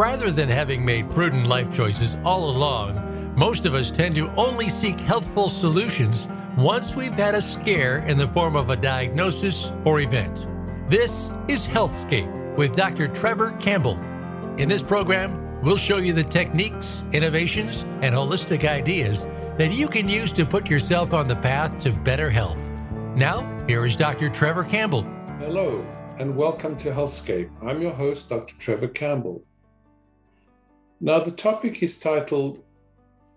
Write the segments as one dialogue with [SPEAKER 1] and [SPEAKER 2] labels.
[SPEAKER 1] rather than having made prudent life choices all along, most of us tend to only seek healthful solutions once we've had a scare in the form of a diagnosis or event. This is Healthscape with Dr. Trevor Campbell. In this program, we'll show you the techniques, innovations, and holistic ideas that you can use to put yourself on the path to better health. Now, here is Dr. Trevor Campbell.
[SPEAKER 2] Hello, and welcome to Healthscape. I'm your host, Dr. Trevor Campbell. Now, the topic is titled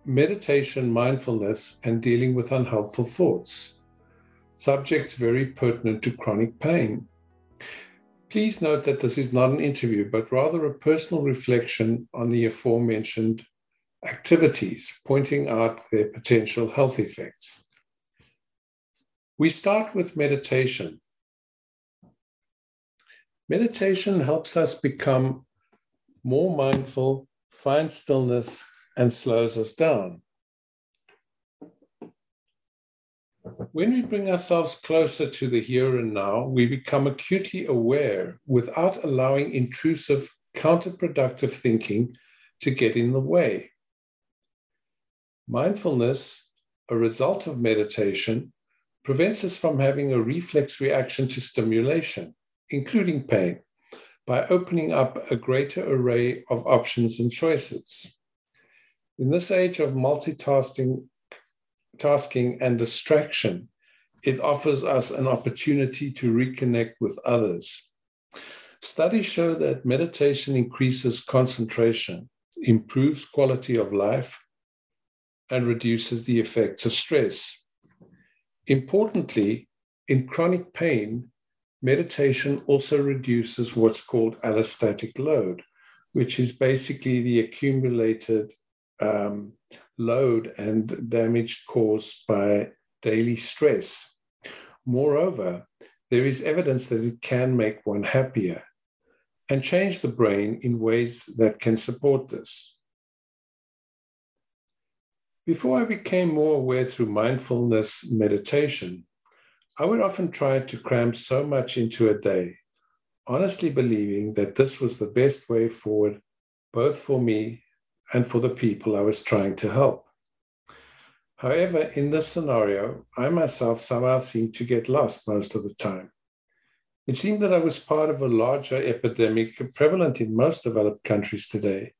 [SPEAKER 2] Meditation, Mindfulness, and Dealing with Unhelpful Thoughts. Subjects very pertinent to chronic pain. Please note that this is not an interview, but rather a personal reflection on the aforementioned activities, pointing out their potential health effects. We start with meditation. Meditation helps us become more mindful, find stillness, and slows us down. When we bring ourselves closer to the here and now, we become acutely aware without allowing intrusive, counterproductive thinking to get in the way. Mindfulness, a result of meditation, prevents us from having a reflex reaction to stimulation, including pain, by opening up a greater array of options and choices. In this age of multitasking tasking and distraction, it offers us an opportunity to reconnect with others. Studies show that meditation increases concentration, improves quality of life, and reduces the effects of stress. Importantly, in chronic pain, meditation also reduces what's called allostatic load, which is basically the accumulated um, load and damage caused by daily stress. Moreover, there is evidence that it can make one happier and change the brain in ways that can support this. Before I became more aware through mindfulness meditation, I would often try to cram so much into a day, honestly believing that this was the best way forward, both for me and for the people I was trying to help. However, in this scenario, I myself somehow seemed to get lost most of the time. It seemed that I was part of a larger epidemic prevalent in most developed countries today,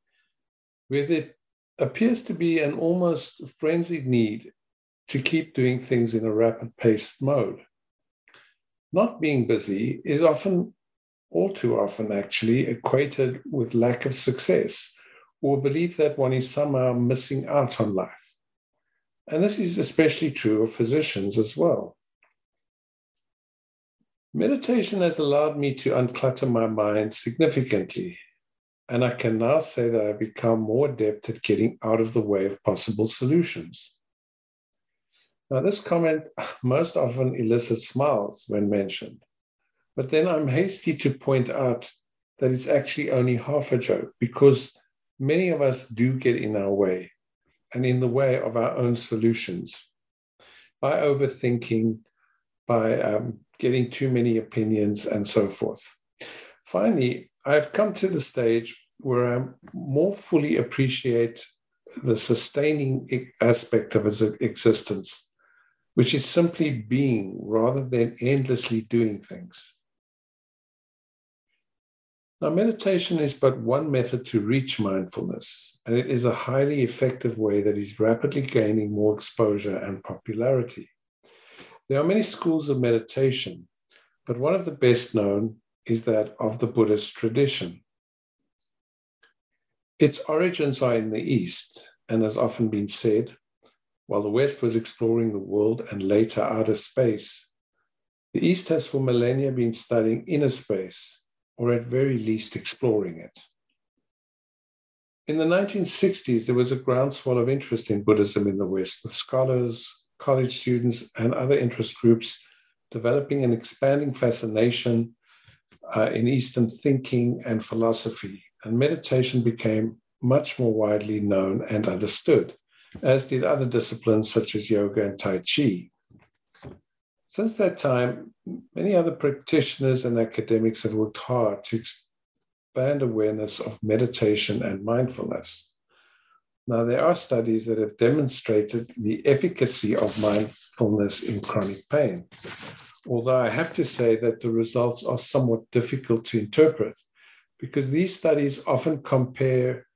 [SPEAKER 2] where there appears to be an almost frenzied need to keep doing things in a rapid paced mode. Not being busy is often, all too often actually, equated with lack of success or belief that one is somehow missing out on life. And this is especially true of physicians as well. Meditation has allowed me to unclutter my mind significantly, and I can now say that I've become more adept at getting out of the way of possible solutions. Now, this comment most often elicits smiles when mentioned, but then I'm hasty to point out that it's actually only half a joke because many of us do get in our way and in the way of our own solutions by overthinking, by um, getting too many opinions, and so forth. Finally, I've come to the stage where I more fully appreciate the sustaining aspect of his existence, which is simply being rather than endlessly doing things. Now, meditation is but one method to reach mindfulness, and it is a highly effective way that is rapidly gaining more exposure and popularity. There are many schools of meditation, but one of the best known is that of the Buddhist tradition. Its origins are in the East, and has often been said, while the West was exploring the world and later outer space, the East has for millennia been studying inner space or at very least exploring it. In the 1960s, there was a groundswell of interest in Buddhism in the West, with scholars, college students, and other interest groups developing an expanding fascination uh, in Eastern thinking and philosophy, and meditation became much more widely known and understood, as did other disciplines such as yoga and Tai Chi. Since that time, many other practitioners and academics have worked hard to expand awareness of meditation and mindfulness. Now, there are studies that have demonstrated the efficacy of mindfulness in chronic pain, although I have to say that the results are somewhat difficult to interpret because these studies often compare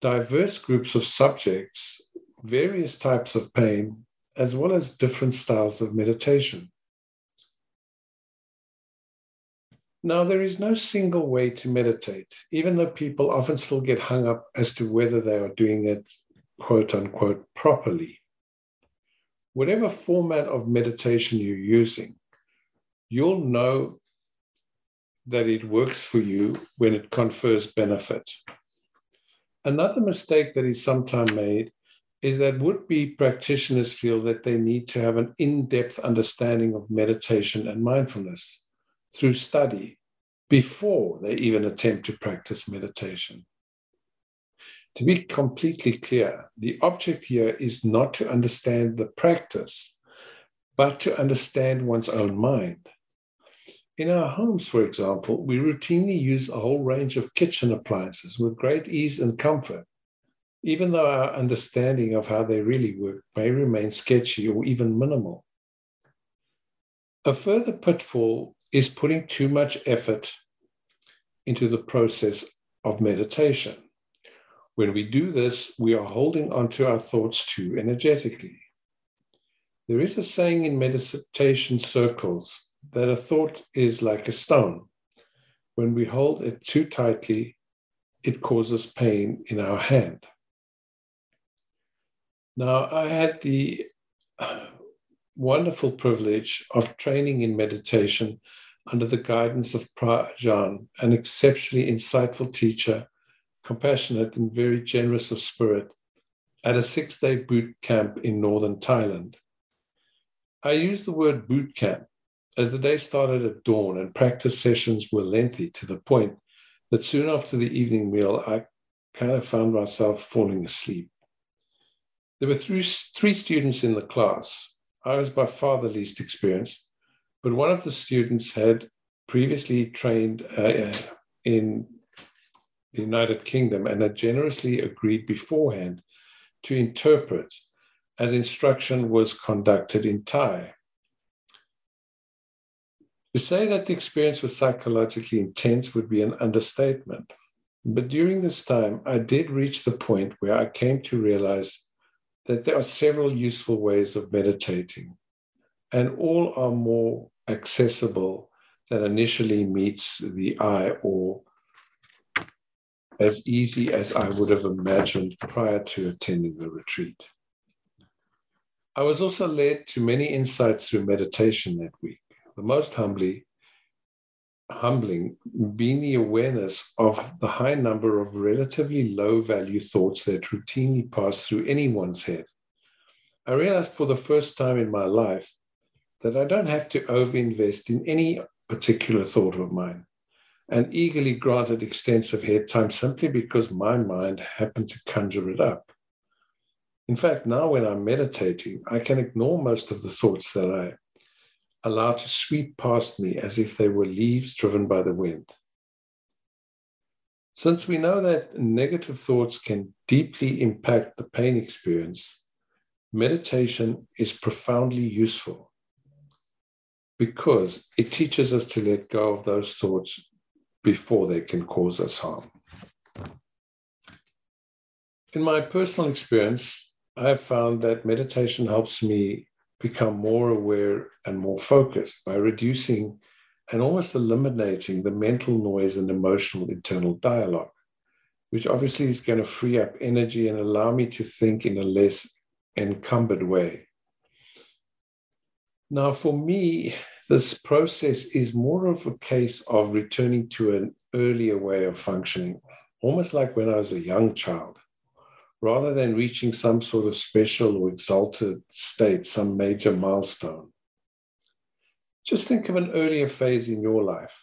[SPEAKER 2] diverse groups of subjects, various types of pain, as well as different styles of meditation. Now, there is no single way to meditate, even though people often still get hung up as to whether they are doing it quote unquote properly. Whatever format of meditation you're using, you'll know that it works for you when it confers benefit. Another mistake that is sometimes made is that would be practitioners feel that they need to have an in depth understanding of meditation and mindfulness through study before they even attempt to practice meditation. To be completely clear, the object here is not to understand the practice, but to understand one's own mind. In our homes, for example, we routinely use a whole range of kitchen appliances with great ease and comfort, even though our understanding of how they really work may remain sketchy or even minimal. A further pitfall is putting too much effort into the process of meditation. When we do this, we are holding onto our thoughts too energetically. There is a saying in meditation circles that a thought is like a stone. When we hold it too tightly, it causes pain in our hand. Now, I had the wonderful privilege of training in meditation under the guidance of Pra Ajahn, an exceptionally insightful teacher, compassionate and very generous of spirit, at a six day boot camp in northern Thailand. I use the word boot camp as the day started at dawn and practice sessions were lengthy to the point that soon after the evening meal, I kind of found myself falling asleep. There were three, three students in the class. I was by far the least experienced, but one of the students had previously trained uh, in the United Kingdom and had generously agreed beforehand to interpret as instruction was conducted in Thai. To say that the experience was psychologically intense would be an understatement. But during this time, I did reach the point where I came to realize that there are several useful ways of meditating, and all are more accessible than initially meets the eye or as easy as I would have imagined prior to attending the retreat. I was also led to many insights through meditation that week. The most humbly, humbling being the awareness of the high number of relatively low value thoughts that routinely pass through anyone's head. I realized for the first time in my life that I don't have to overinvest in any particular thought of mine and eagerly granted extensive head time simply because my mind happened to conjure it up. In fact, now when I'm meditating, I can ignore most of the thoughts that I allow to sweep past me as if they were leaves driven by the wind. Since we know that negative thoughts can deeply impact the pain experience, meditation is profoundly useful because it teaches us to let go of those thoughts before they can cause us harm. In my personal experience, I have found that meditation helps me become more aware and more focused by reducing and almost eliminating the mental noise and emotional internal dialogue, which obviously is going to free up energy and allow me to think in a less encumbered way. Now, for me, this process is more of a case of returning to an earlier way of functioning, almost like when I was a young child, rather than reaching some sort of special or exalted state, some major milestone. Just think of an earlier phase in your life,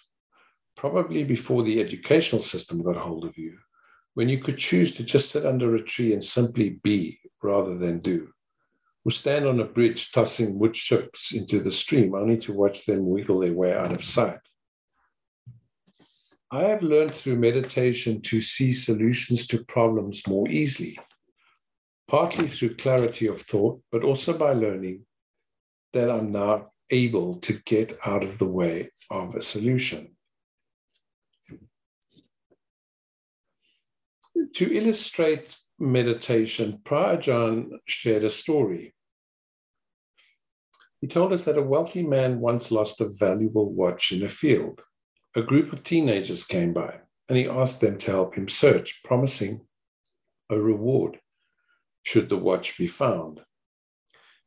[SPEAKER 2] probably before the educational system got hold of you, when you could choose to just sit under a tree and simply be rather than do who stand on a bridge tossing wood chips into the stream only to watch them wiggle their way out of sight. I have learned through meditation to see solutions to problems more easily, partly through clarity of thought, but also by learning that I'm now able to get out of the way of a solution. To illustrate meditation, Pra Ajahn shared a story. He told us that a wealthy man once lost a valuable watch in a field. A group of teenagers came by and he asked them to help him search, promising a reward should the watch be found.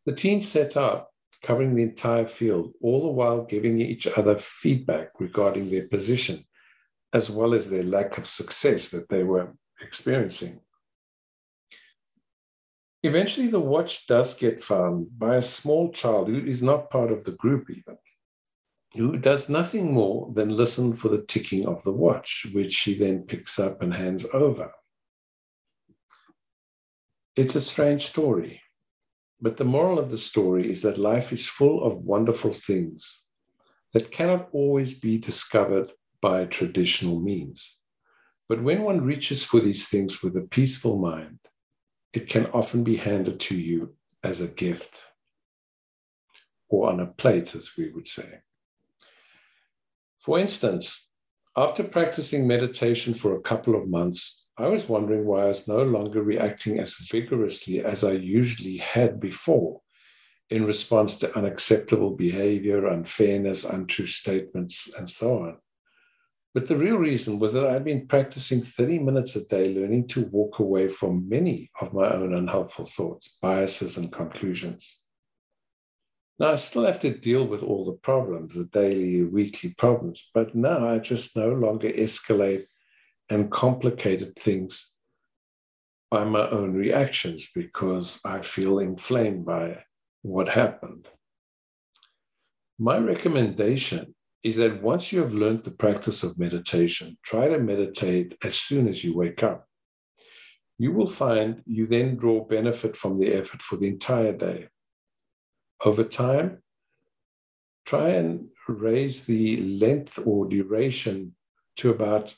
[SPEAKER 2] The teens set out, covering the entire field, all the while giving each other feedback regarding their position, as well as their lack of success that they were experiencing. Eventually, the watch does get found by a small child who is not part of the group, even, who does nothing more than listen for the ticking of the watch, which she then picks up and hands over. It's a strange story, but the moral of the story is that life is full of wonderful things that cannot always be discovered by traditional means. But when one reaches for these things with a peaceful mind, it can often be handed to you as a gift or on a plate, as we would say. For instance, after practicing meditation for a couple of months, I was wondering why I was no longer reacting as vigorously as I usually had before in response to unacceptable behavior, unfairness, untrue statements, and so on. But the real reason was that I'd been practicing 30 minutes a day, learning to walk away from many of my own unhelpful thoughts, biases, and conclusions. Now, I still have to deal with all the problems, the daily, weekly problems, but now I just no longer escalate and complicated things by my own reactions because I feel inflamed by what happened. My recommendation is that once you have learned the practice of meditation, try to meditate as soon as you wake up. You will find you then draw benefit from the effort for the entire day. Over time, try and raise the length or duration to about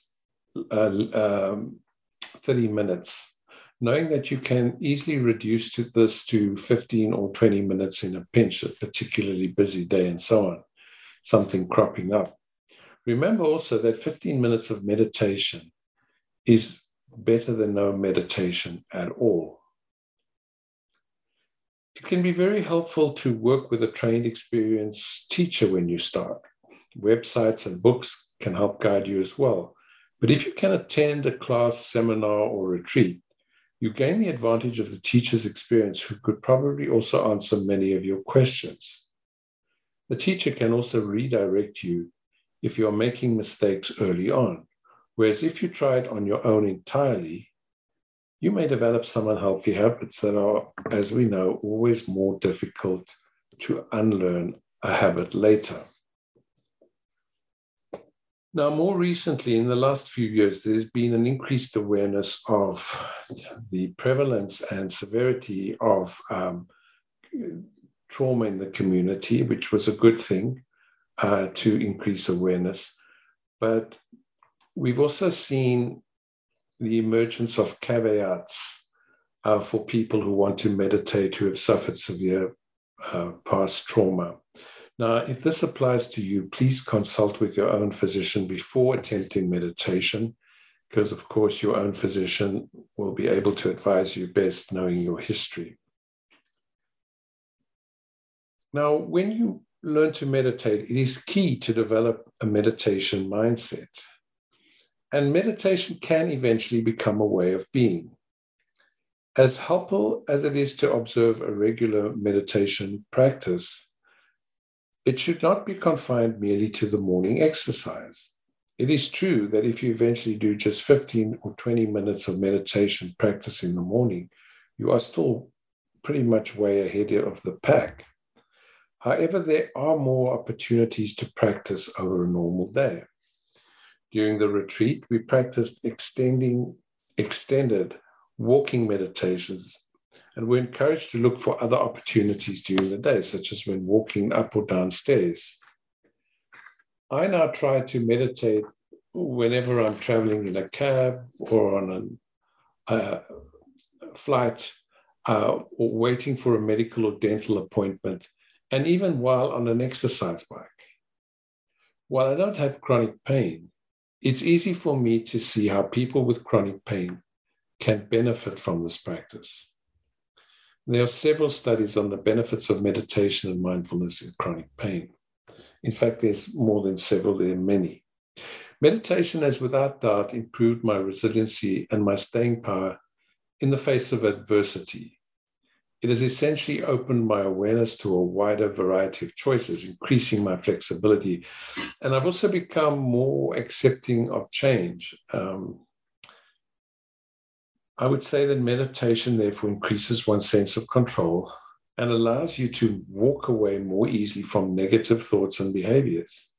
[SPEAKER 2] uh, um, 30 minutes, knowing that you can easily reduce to this to 15 or 20 minutes in a pinch, a particularly busy day, and so on something cropping up. Remember also that 15 minutes of meditation is better than no meditation at all. It can be very helpful to work with a trained, experienced teacher when you start. Websites and books can help guide you as well. But if you can attend a class, seminar, or retreat, you gain the advantage of the teacher's experience, who could probably also answer many of your questions. The teacher can also redirect you if you're making mistakes early on. Whereas if you try it on your own entirely, you may develop some unhealthy habits that are, as we know, always more difficult to unlearn a habit later. Now, more recently, in the last few years, there's been an increased awareness of the prevalence and severity of um, trauma in the community, which was a good thing uh, to increase awareness. But we've also seen the emergence of caveats uh, for people who want to meditate who have suffered severe uh, past trauma. Now, if this applies to you, please consult with your own physician before attempting meditation, because of course, your own physician will be able to advise you best knowing your history. Now, when you learn to meditate, it is key to develop a meditation mindset. And meditation can eventually become a way of being. As helpful as it is to observe a regular meditation practice, it should not be confined merely to the morning exercise. It is true that if you eventually do just 15 or 20 minutes of meditation practice in the morning, you are still pretty much way ahead of the pack. However, there are more opportunities to practice over a normal day. During the retreat, we practiced extending, extended walking meditations, and we're encouraged to look for other opportunities during the day, such as when walking up or down stairs. I now try to meditate whenever I'm traveling in a cab or on a uh, flight uh, or waiting for a medical or dental appointment, and even while on an exercise bike. While I don't have chronic pain, it's easy for me to see how people with chronic pain can benefit from this practice. There are several studies on the benefits of meditation and mindfulness in chronic pain. In fact, there's more than several, there are many. Meditation has without doubt improved my resiliency and my staying power in the face of adversity. It has essentially opened my awareness to a wider variety of choices, increasing my flexibility. And I've also become more accepting of change. Um, I would say that meditation, therefore, increases one's sense of control and allows you to walk away more easily from negative thoughts and behaviors.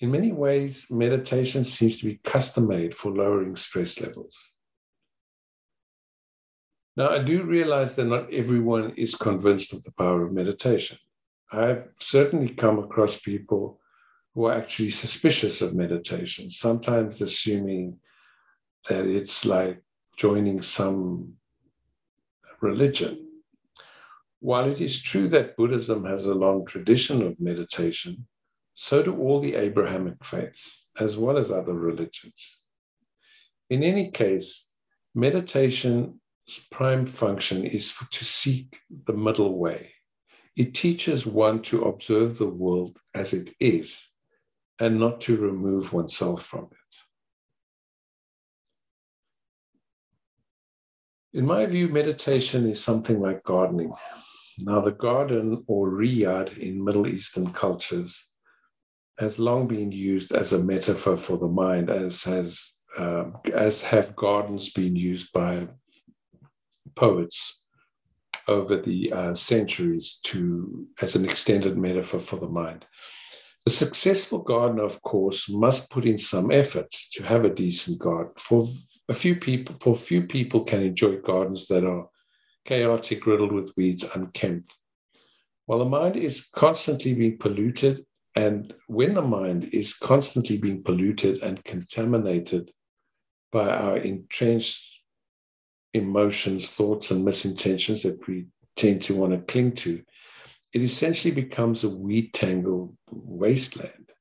[SPEAKER 2] In many ways, meditation seems to be custom made for lowering stress levels. Now, I do realize that not everyone is convinced of the power of meditation. I've certainly come across people who are actually suspicious of meditation, sometimes assuming that it's like joining some religion. While it is true that Buddhism has a long tradition of meditation, so do all the Abrahamic faiths, as well as other religions. In any case, meditation prime function is to seek the middle way. It teaches one to observe the world as it is and not to remove oneself from it. In my view, meditation is something like gardening. Now, the garden or riyad in Middle Eastern cultures has long been used as a metaphor for the mind, as has um, as have gardens been used by poets over the uh, centuries to as an extended metaphor for the mind. The successful gardener, of course, must put in some effort to have a decent garden. For a few people, for few people can enjoy gardens that are chaotic, riddled with weeds, unkempt. While the mind is constantly being polluted, and when the mind is constantly being polluted and contaminated by our entrenched emotions, thoughts, and misintentions that we tend to want to cling to, it essentially becomes a weed tangled wasteland.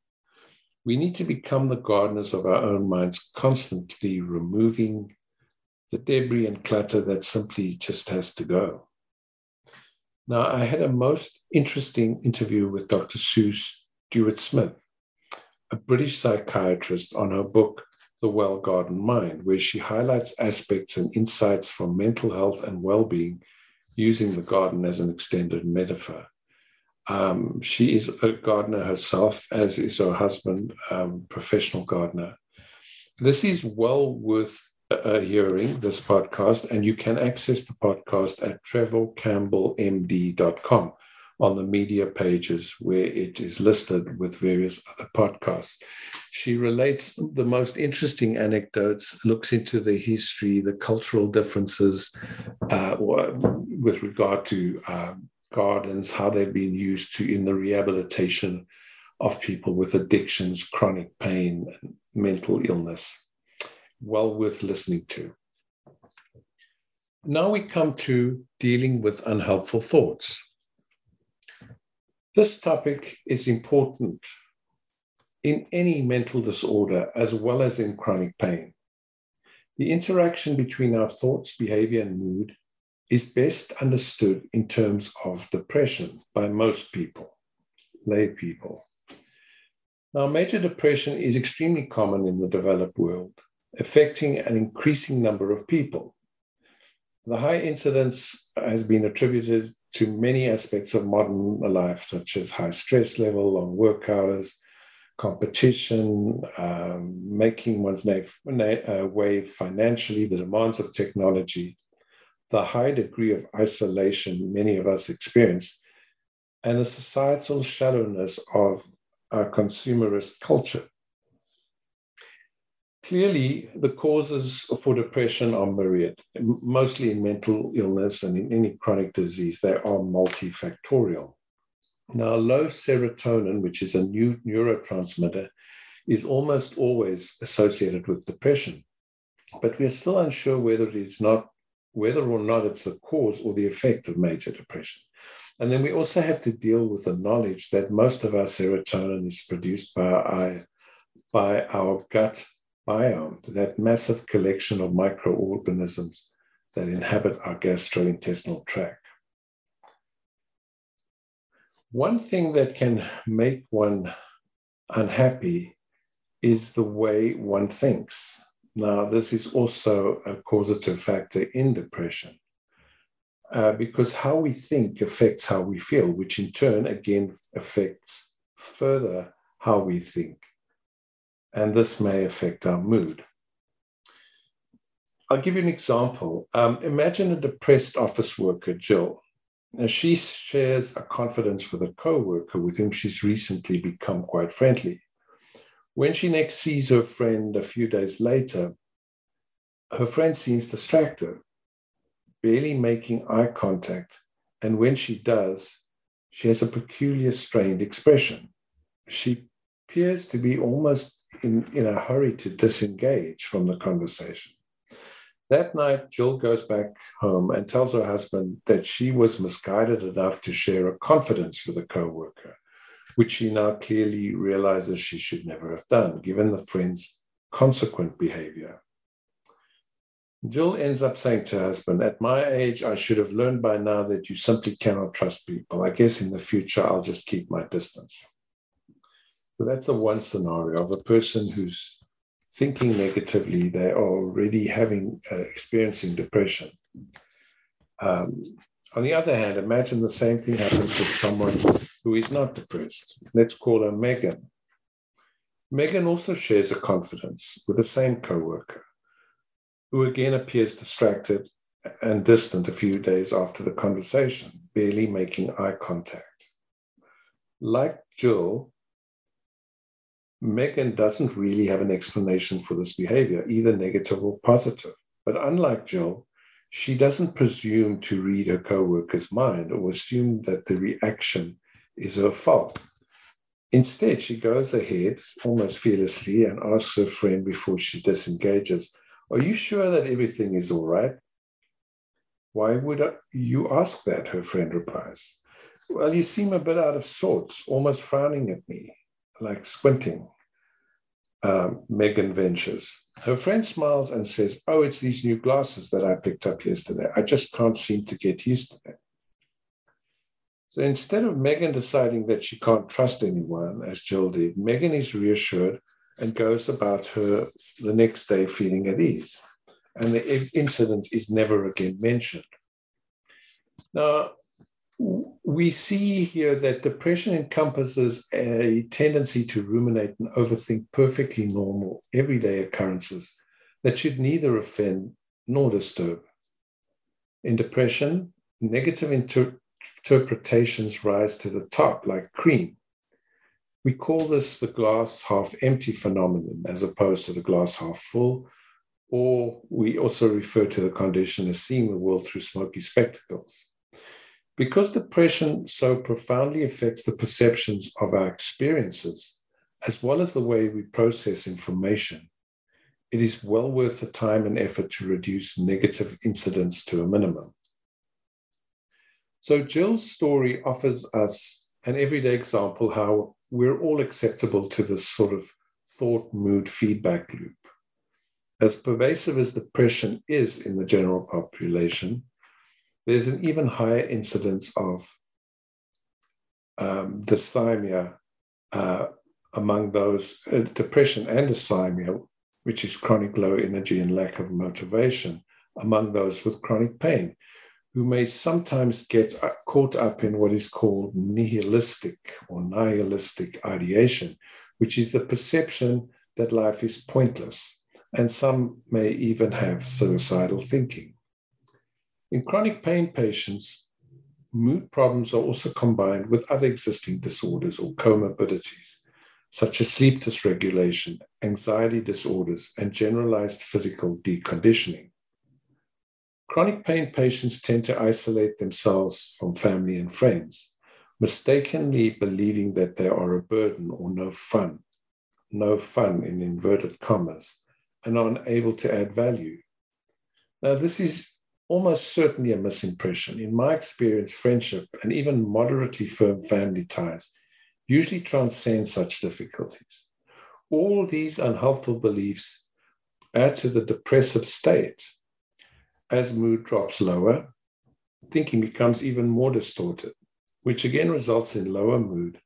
[SPEAKER 2] We need to become the gardeners of our own minds, constantly removing the debris and clutter that simply just has to go. Now, I had a most interesting interview with Dr. Sue Stuart Smith, a British psychiatrist, on her book, the Well Gardened Mind, where she highlights aspects and insights from mental health and well being using the garden as an extended metaphor. Um, she is a gardener herself, as is her husband, um, professional gardener. This is well worth uh, hearing, this podcast, and you can access the podcast at trevorcampbellmd.com on the media pages where it is listed with various other podcasts. She relates the most interesting anecdotes, looks into the history, the cultural differences uh, with regard to uh, gardens, how they've been used to in the rehabilitation of people with addictions, chronic pain, and mental illness. Well worth listening to. Now we come to dealing with unhelpful thoughts. This topic is important in any mental disorder as well as in chronic pain. The interaction between our thoughts, behavior, and mood is best understood in terms of depression by most people, lay people. Now, major depression is extremely common in the developed world, affecting an increasing number of people. The high incidence has been attributed to many aspects of modern life, such as high stress level, long work hours, competition, um, making one's uh, way financially, the demands of technology, the high degree of isolation many of us experience, and the societal shallowness of our consumerist culture. Clearly, the causes for depression are myriad, mostly in mental illness and in any chronic disease. They are multifactorial. Now, low serotonin, which is a new neurotransmitter, is almost always associated with depression. But we're still unsure whether it's not whether or not it's the cause or the effect of major depression. And then we also have to deal with the knowledge that most of our serotonin is produced by our, by our gut biome, that massive collection of microorganisms that inhabit our gastrointestinal tract. One thing that can make one unhappy is the way one thinks. Now, this is also a causative factor in depression uh, because how we think affects how we feel, which in turn again affects further how we think. And this may affect our mood. I'll give you an example. Um, imagine a depressed office worker, Jill. Now, she shares a confidence with a co-worker with whom she's recently become quite friendly. When she next sees her friend a few days later, her friend seems distracted, barely making eye contact, and when she does, she has a peculiar strained expression. She appears to be almost in, in a hurry to disengage from the conversation. That night, Jill goes back home and tells her husband that she was misguided enough to share a confidence with a coworker, which she now clearly realizes she should never have done, given the friend's consequent behavior. Jill ends up saying to her husband, At my age, I should have learned by now that you simply cannot trust people. I guess in the future, I'll just keep my distance. So that's a one scenario of a person who's thinking negatively, they are already having uh, experiencing depression. Um, on the other hand, imagine the same thing happens with someone who is not depressed. Let's call her Megan. Megan also shares a confidence with the same coworker, who again appears distracted and distant a few days after the conversation, barely making eye contact. Like Jill, Megan doesn't really have an explanation for this behavior, either negative or positive. But unlike Jill, she doesn't presume to read her coworker's mind or assume that the reaction is her fault. Instead, she goes ahead almost fearlessly and asks her friend before she disengages, Are you sure that everything is all right? Why would you ask that? Her friend replies. Well, you seem a bit out of sorts, almost frowning at me, like squinting um, Megan ventures. Her friend smiles and says, Oh, it's these new glasses that I picked up yesterday. I just can't seem to get used to them. So instead of Megan deciding that she can't trust anyone, as Jill did, Megan is reassured and goes about her the next day feeling at ease. And the incident is never again mentioned. Now, we see here that depression encompasses a tendency to ruminate and overthink perfectly normal, everyday occurrences that should neither offend nor disturb. In depression, negative inter- interpretations rise to the top, like cream. We call this the glass half empty phenomenon as opposed to the glass half full, or we also refer to the condition as seeing the world through smoky spectacles. Because depression so profoundly affects the perceptions of our experiences, as well as the way we process information, it is well worth the time and effort to reduce negative incidents to a minimum. So, Jill's story offers us an everyday example how we're all acceptable to this sort of thought mood feedback loop. As pervasive as depression is in the general population, there's an even higher incidence of um, dysthymia uh, among those, uh, depression and dysthymia, which is chronic low energy and lack of motivation, among those with chronic pain, who may sometimes get uh, caught up in what is called nihilistic or nihilistic ideation, which is the perception that life is pointless. And some may even have suicidal thinking. In chronic pain patients, mood problems are also combined with other existing disorders or comorbidities, such as sleep dysregulation, anxiety disorders, and generalized physical deconditioning. Chronic pain patients tend to isolate themselves from family and friends, mistakenly believing that they are a burden or no fun. no fun in inverted commas, and are unable to add value. Now, this is almost certainly a misimpression. In my experience, friendship and even moderately firm family ties usually transcend such difficulties. All these unhelpful beliefs add to the depressive state. As mood drops lower, thinking becomes even more distorted, which again results in lower mood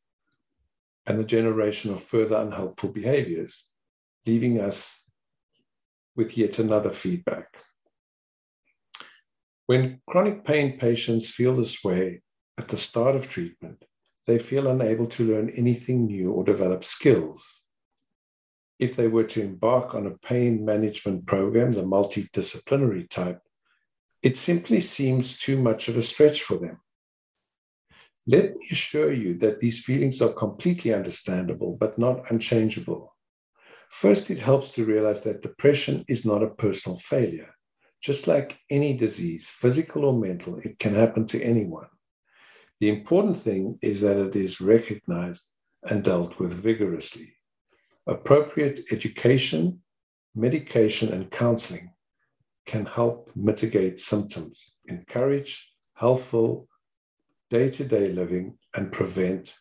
[SPEAKER 2] and the generation of further unhelpful behaviors, leaving us with yet another feedback. When chronic pain patients feel this way at the start of treatment, they feel unable to learn anything new or develop skills. If they were to embark on a pain management program, the multidisciplinary type, it simply seems too much of a stretch for them. Let me assure you that these feelings are completely understandable, but not unchangeable. First, it helps to realize that depression is not a personal failure. Just like any disease, physical or mental, it can happen to anyone. The important thing is that it is recognized and dealt with vigorously. Appropriate education, medication, and counseling can help mitigate symptoms, encourage healthful day to day living, and prevent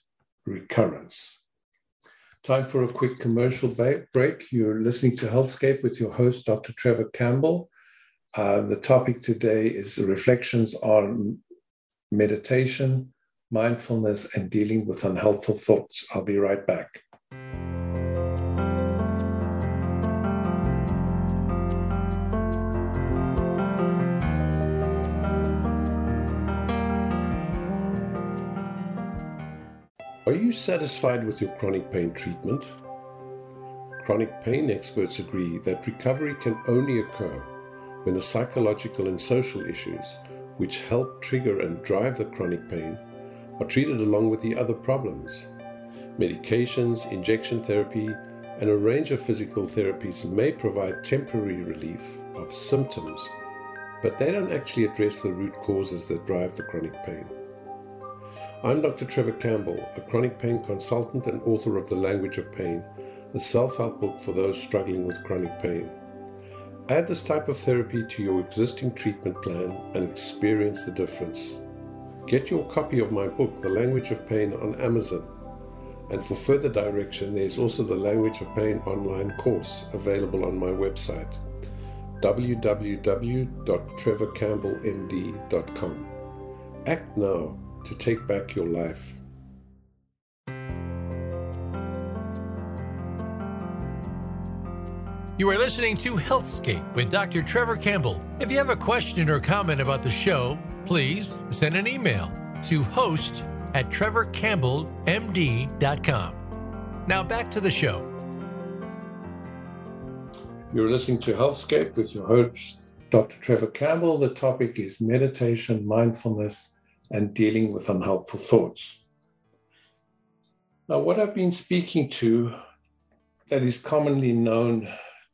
[SPEAKER 2] recurrence. Time for a quick commercial break. You're listening to Healthscape with your host, Dr. Trevor Campbell. Uh, the topic today is reflections on meditation, mindfulness, and dealing with unhelpful thoughts. I'll be right back. Are you satisfied with your chronic pain treatment? Chronic pain experts agree that recovery can only occur when the psychological and social issues which help trigger and drive the chronic pain are treated along with the other problems. Medications, injection therapy, and a range of physical therapies may provide temporary relief of symptoms, but they don't actually address the root causes that drive the chronic pain. I'm Dr. Trevor Campbell, a chronic pain consultant and author of The Language of Pain, a self help book for those struggling with chronic pain. Add this type of therapy to your existing treatment plan and experience the difference. Get your copy of my book, The Language of Pain, on Amazon. And for further direction, there's also the Language of Pain online course available on my website www.trevorcampbellmd.com. Act now to take back your life.
[SPEAKER 1] You are listening to Healthscape with Dr. Trevor Campbell. If you have a question or comment about the show, please send an email to host at trevorcampbellmd.com. Now back to the show.
[SPEAKER 2] You're listening to Healthscape with your host, Dr. Trevor Campbell. The topic is meditation, mindfulness, and dealing with unhelpful thoughts. Now, what I've been speaking to that is commonly known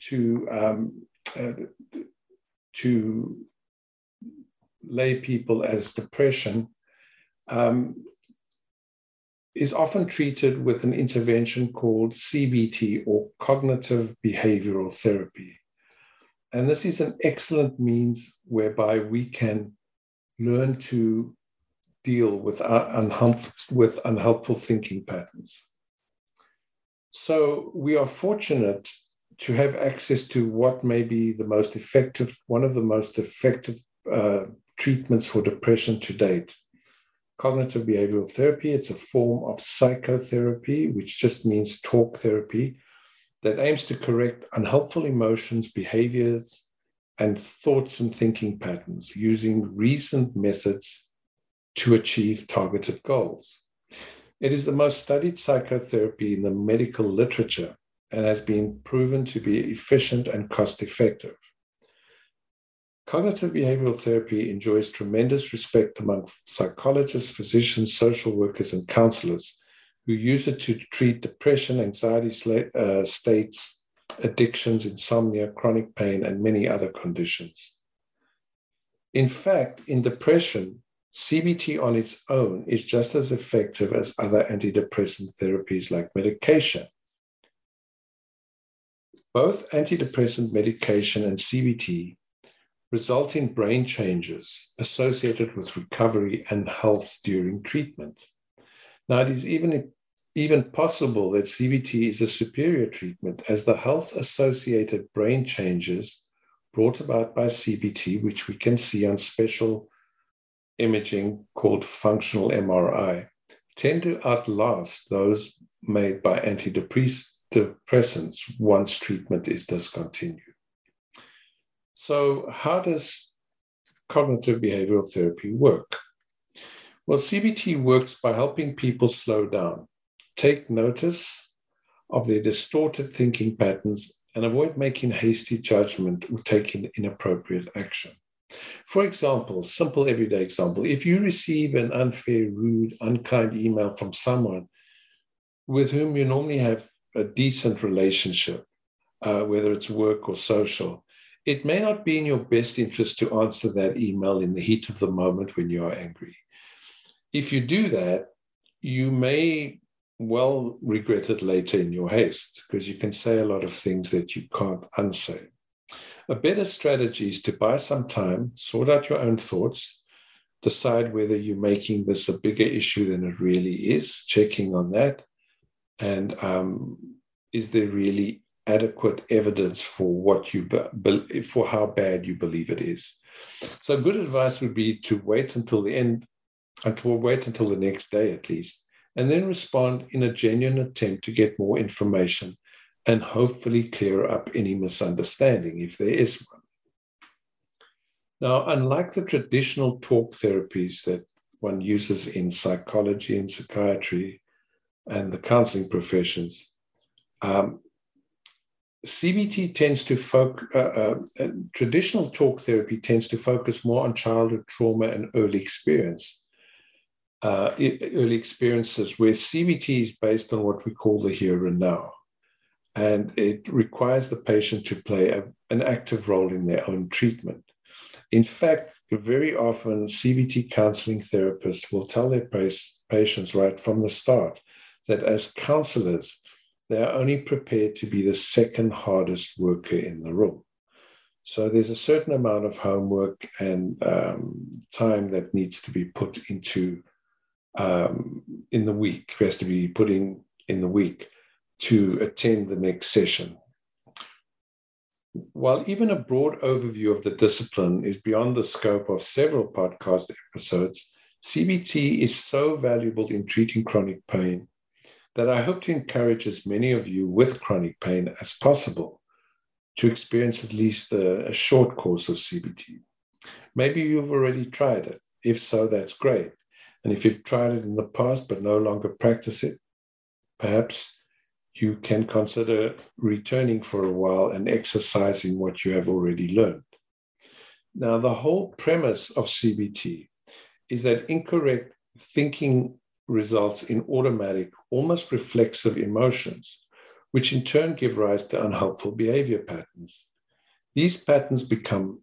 [SPEAKER 2] to um, uh, to lay people as depression um, is often treated with an intervention called CBT or cognitive behavioral therapy. And this is an excellent means whereby we can learn to deal with, uh, unhelp- with unhelpful thinking patterns. So we are fortunate to have access to what may be the most effective, one of the most effective uh, treatments for depression to date. Cognitive behavioral therapy, it's a form of psychotherapy, which just means talk therapy, that aims to correct unhelpful emotions, behaviors, and thoughts and thinking patterns using reasoned methods to achieve targeted goals. It is the most studied psychotherapy in the medical literature and has been proven to be efficient and cost effective. Cognitive behavioral therapy enjoys tremendous respect among psychologists, physicians, social workers, and counselors who use it to treat depression, anxiety uh, states, addictions, insomnia, chronic pain, and many other conditions. In fact, in depression, CBT on its own is just as effective as other antidepressant therapies like medication. Both antidepressant medication and CBT result in brain changes associated with recovery and health during treatment. Now, it is even, even possible that CBT is a superior treatment as the health associated brain changes brought about by CBT, which we can see on special imaging called functional MRI, tend to outlast those made by antidepressants once treatment is discontinued. So, how does cognitive behavioral therapy work? Well, CBT works by helping people slow down, take notice of their distorted thinking patterns, and avoid making hasty judgment or taking inappropriate action. For example, simple everyday example, if you receive an unfair, rude, unkind email from someone with whom you normally have a decent relationship, uh, whether it's work or social, it may not be in your best interest to answer that email in the heat of the moment when you are angry. If you do that, you may well regret it later in your haste because you can say a lot of things that you can't unsay. A better strategy is to buy some time, sort out your own thoughts, decide whether you're making this a bigger issue than it really is, checking on that, and um, is there really adequate evidence for what you be, for how bad you believe it is. So, good advice would be to wait until the end, until wait until the next day at least, and then respond in a genuine attempt to get more information and hopefully clear up any misunderstanding if there is one. Now, unlike the traditional talk therapies that one uses in psychology and psychiatry and the counseling professions, um, CBT tends to focus, uh, uh, traditional talk therapy tends to focus more on childhood trauma and early experience, uh, early experiences, where CBT is based on what we call the here and now. And it requires the patient to play a, an active role in their own treatment. In fact, very often CBT counseling therapists will tell their patients right from the start that as counselors, they are only prepared to be the second hardest worker in the room. So there's a certain amount of homework and um, time that needs to be put into um, in the week, has to be put in in the week to attend the next session. While even a broad overview of the discipline is beyond the scope of several podcast episodes, CBT is so valuable in treating chronic pain that I hope to encourage as many of you with chronic pain as possible to experience at least a, a, short course of CBT. Maybe you've already tried it. If so, that's great. And if you've tried it in the past but no longer practice it, perhaps you can consider returning for a while and exercising what you have already learned. Now, the whole premise of CBT is that incorrect thinking results in automatic, almost reflexive emotions, which in turn give rise to unhelpful behavior patterns. These patterns become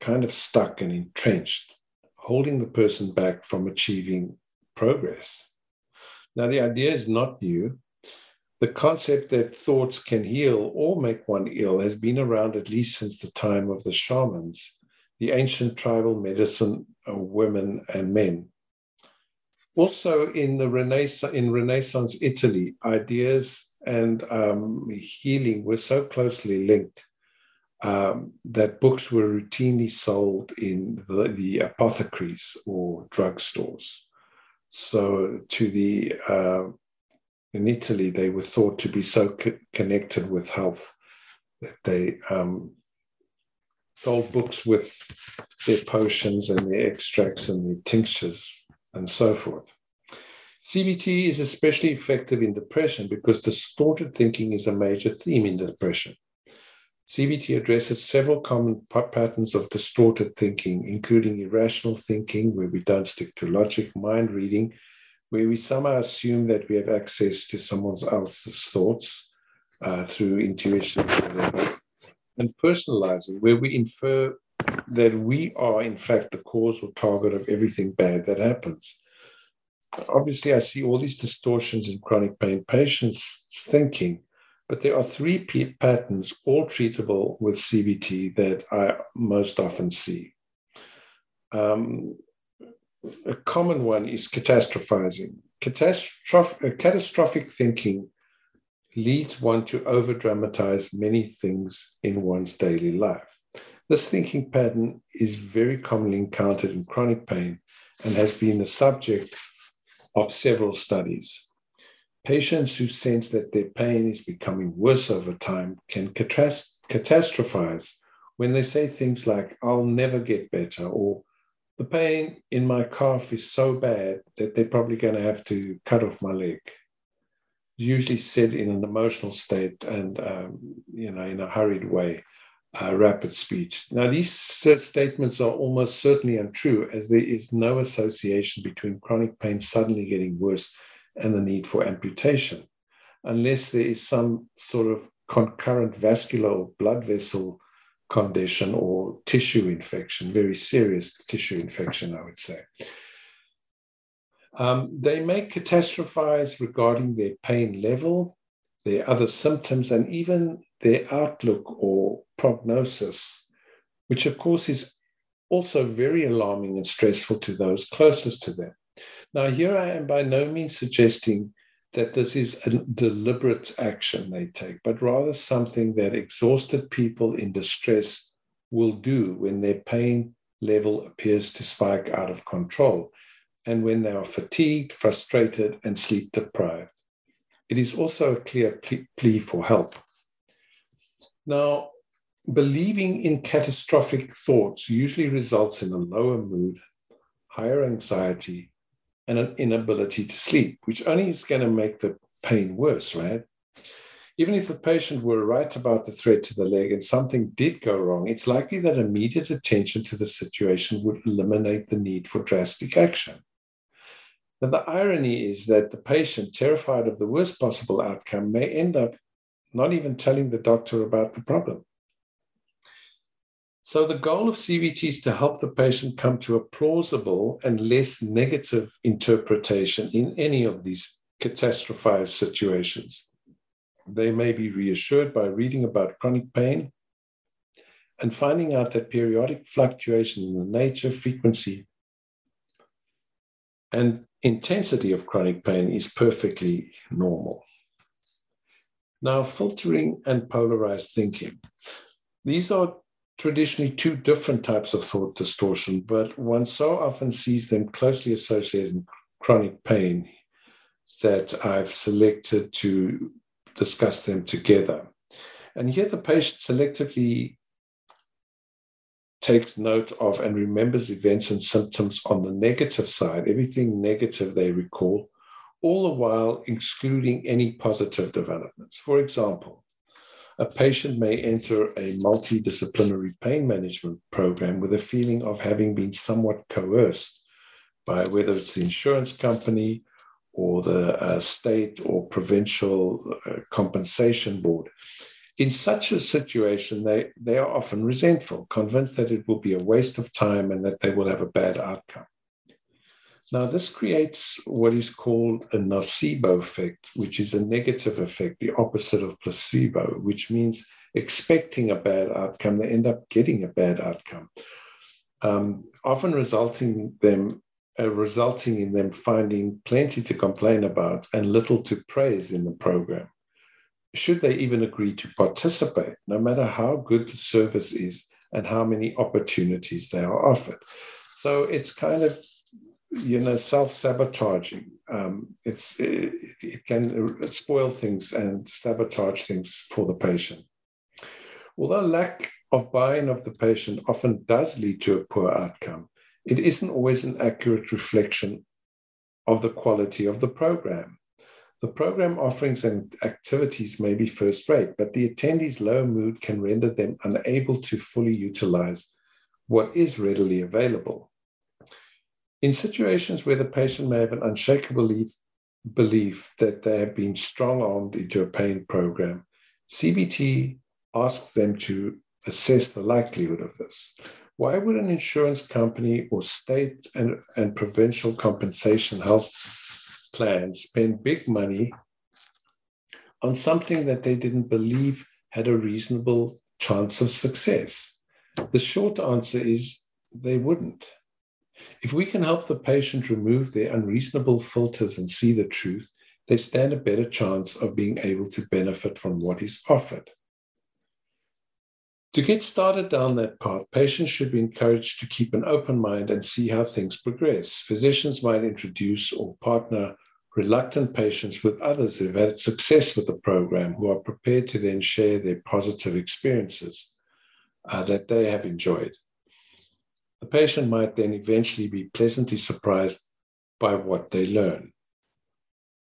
[SPEAKER 2] kind of stuck and entrenched, holding the person back from achieving progress. Now, the idea is not new. The concept that thoughts can heal or make one ill has been around at least since the time of the shamans, the ancient tribal medicine of women and men also in the Renaissance, in Renaissance Italy, ideas and um, healing were so closely linked um, that books were routinely sold in the, the apothecaries or drugstores. So, to the uh, in Italy, they were thought to be so co- connected with health that they um, sold books with their potions and their extracts and their tinctures and so forth. CBT is especially effective in depression because distorted thinking is a major theme in depression. CBT addresses several common patterns of distorted thinking, including irrational thinking, where we don't stick to logic, mind reading, where we somehow assume that we have access to someone else's thoughts uh, through intuition, and personalizing, where we infer that we are, in fact, the cause or target of everything bad that happens. Obviously, I see all these distortions in chronic pain patients' thinking But there are three p- patterns, all treatable with CBT, that I most often see. Um, a common one is catastrophizing. Catastroph- uh, catastrophic thinking leads one to over dramatize many things in one's daily life. This thinking pattern is very commonly encountered in chronic pain and has been the subject of several studies. Patients who sense that their pain is becoming worse over time can catastrophize when they say things like, I'll never get better, or the pain in my calf is so bad that they're probably going to have to cut off my leg. Usually said in an emotional state and, um, you know, in a hurried way uh, rapid speech. Now, these statements are almost certainly untrue, as there is no association between chronic pain suddenly getting worse and the need for amputation, unless there is some sort of concurrent vascular or blood vessel condition or tissue infection, very serious tissue infection, I would say. Um, they may catastrophize regarding their pain level, their other symptoms, and even their outlook or prognosis, which of course is also very alarming and stressful to those closest to them. Now, here I am by no means suggesting that this is a deliberate action they take, but rather something that exhausted people in distress will do when their pain level appears to spike out of control and when they are fatigued, frustrated, and sleep deprived. It is also a clear plea for help. Now, believing in catastrophic thoughts usually results in a lower mood, higher anxiety, and an inability to sleep, which only is going to make the pain worse, right? Even if the patient were right about the threat to the leg and something did go wrong, it's likely that immediate attention to the situation would eliminate the need for drastic action. Now, the irony is that the patient, terrified of the worst possible outcome, may end up not even telling the doctor about the problem. So, the goal of CBT is to help the patient come to a plausible and less negative interpretation in any of these catastrophized situations. They may be reassured by reading about chronic pain and finding out that periodic fluctuation in the nature, frequency, and intensity of chronic pain is perfectly normal. Now, filtering and polarized thinking. These are traditionally two different types of thought distortion, but one so often sees them closely associated in chronic pain that I've selected to discuss them together. And here the patient selectively takes note of and remembers events and symptoms on the negative side, everything negative they recall, all the while excluding any positive developments. For example, a patient may enter a multidisciplinary pain management program with a feeling of having been somewhat coerced by whether it's the insurance company or the uh, state or provincial uh, compensation board. In such a situation, they, they are often resentful, convinced that it will be a waste of time and that they will have a bad outcome. Now, this creates what is called a nocebo effect, which is a negative effect, the opposite of placebo, which means expecting a bad outcome, they end up getting a bad outcome, um, often resulting them uh, resulting in them finding plenty to complain about and little to praise in the program. Should they even agree to participate, no matter how good the service is and how many opportunities they are offered? So it's kind of you know, self-sabotaging. Um, it's it, it, can spoil things and sabotage things for the patient. Although lack of buy-in of the patient often does lead to a poor outcome, it isn't always an accurate reflection of the quality of the program. The program offerings and activities may be first rate, but the attendees' low mood can render them unable to fully utilize what is readily available. In situations where the patient may have an unshakable belief, belief that they have been strong armed into a pain program, CBT asks them to assess the likelihood of this. Why would an insurance company or state and, and provincial compensation health plans spend big money on something that they didn't believe had a reasonable chance of success? The short answer is they wouldn't. If we can help the patient remove their unreasonable filters and see the truth, they stand a better chance of being able to benefit from what is offered. To get started down that path, patients should be encouraged to keep an open mind and see how things progress. Physicians might introduce or partner reluctant patients with others who've had success with the program who are prepared to then share their positive experiences uh, that they have enjoyed. The patient might then eventually be pleasantly surprised by what they learn.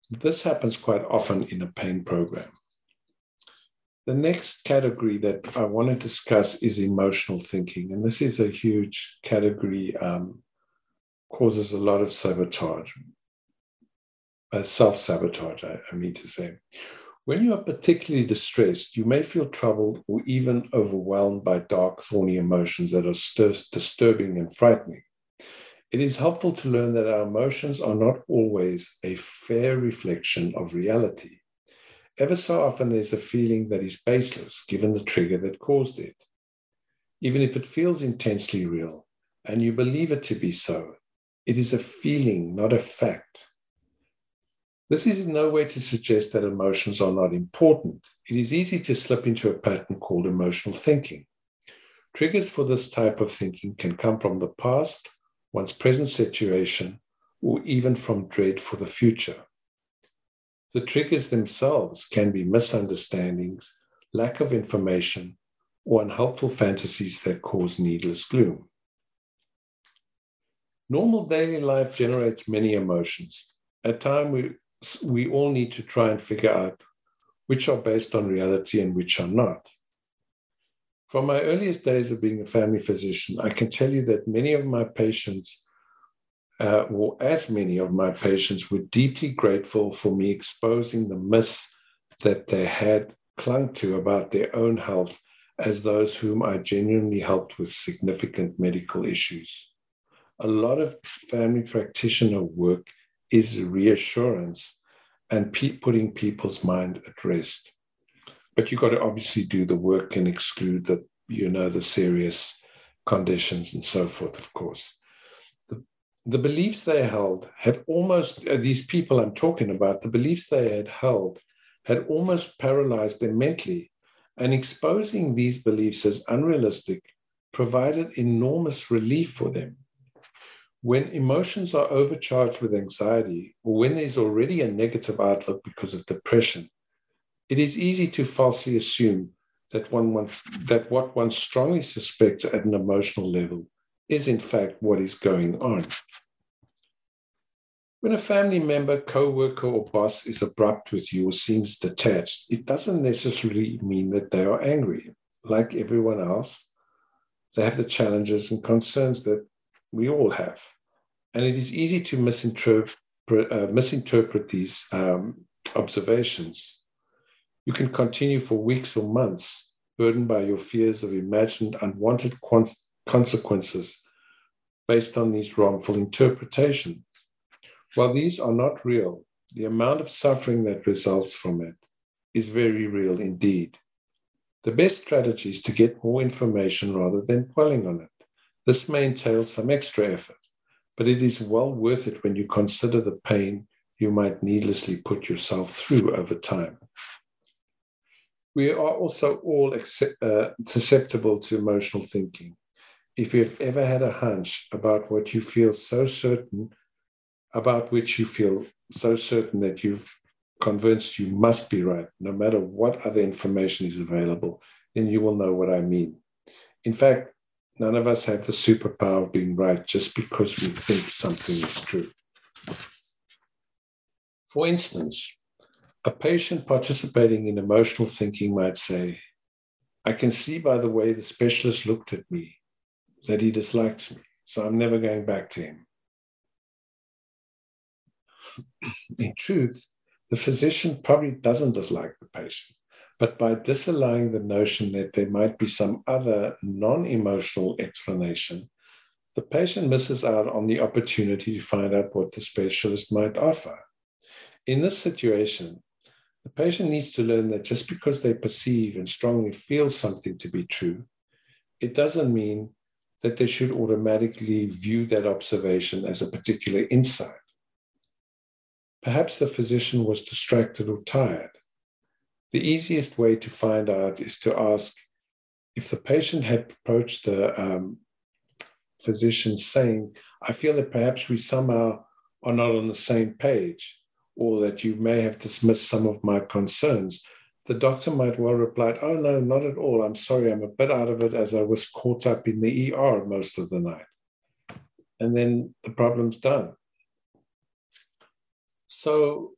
[SPEAKER 2] This happens quite often in a pain program. The next category that I want to discuss is emotional thinking. And this is a huge category, um, causes a lot of sabotage, uh, self sabotage, I, I mean to say. When you are particularly distressed, you may feel troubled or even overwhelmed by dark, thorny emotions that are stir- disturbing and frightening. It is helpful to learn that our emotions are not always a fair reflection of reality. Ever so often, there's a feeling that is baseless given the trigger that caused it. Even if it feels intensely real and you believe it to be so, it is a feeling, not a fact. This is in no way to suggest that emotions are not important. It is easy to slip into a pattern called emotional thinking. Triggers for this type of thinking can come from the past, one's present situation, or even from dread for the future. The triggers themselves can be misunderstandings, lack of information, or unhelpful fantasies that cause needless gloom. Normal daily life generates many emotions. At times, we, we all need to try and figure out which are based on reality and which are not. From my earliest days of being a family physician, I can tell you that many of my patients uh, or as many of my patients were deeply grateful for me exposing the myths that they had clung to about their own health as those whom I genuinely helped with significant medical issues. A lot of family practitioner work is reassurance and pe- putting people's mind at rest. But you've got to obviously do the work and exclude the, you know, the serious conditions and so forth, of course the the beliefs they held had almost, uh, these people I'm talking about, the beliefs they had held had almost paralyzed them mentally. And exposing these beliefs as unrealistic provided enormous relief for them. When emotions are overcharged with anxiety, or when there's already a negative outlook because of depression, it is easy to falsely assume that one that what one strongly suspects at an emotional level is in fact what is going on. When a family member, co-worker, or boss is abrupt with you or seems detached, it doesn't necessarily mean that they are angry. Like everyone else, they have the challenges and concerns that we all have. And it is easy to misinterpret, uh, misinterpret these um, observations. You can continue for weeks or months, burdened by your fears of imagined unwanted consequences based on these wrongful interpretations. While these are not real, the amount of suffering that results from it is very real indeed. The best strategy is to get more information rather than dwelling on it. This may entail some extra effort, but it is well worth it when you consider the pain you might needlessly put yourself through over time. We are also all uh, susceptible to emotional thinking. If you've ever had a hunch about what you feel so certain about which you feel so certain that you've convinced you must be right, no matter what other information is available, then you will know what I mean. In fact, none of us have the superpower of being right just because we think something is true. For instance, a patient participating in emotional thinking might say, I can see by the way the specialist looked at me that he dislikes me, so I'm never going back to him in truth, the physician probably doesn't dislike the patient, but by disallowing the notion that there might be some other non emotional explanation, the patient misses out on the opportunity to find out what the specialist might offer. In this situation, The patient needs to learn that just because they perceive and strongly feel something to be true, it doesn't mean that they should automatically view that observation as a particular insight. Perhaps the physician was distracted or tired. The easiest way to find out is to ask if the patient had approached the um, physician saying, I feel that perhaps we somehow are not on the same page, or that you may have dismissed some of my concerns, the doctor might well reply, Oh, no, not at all. I'm sorry, I'm a bit out of it as I was caught up in the ER most of the night. And then the problem's done. So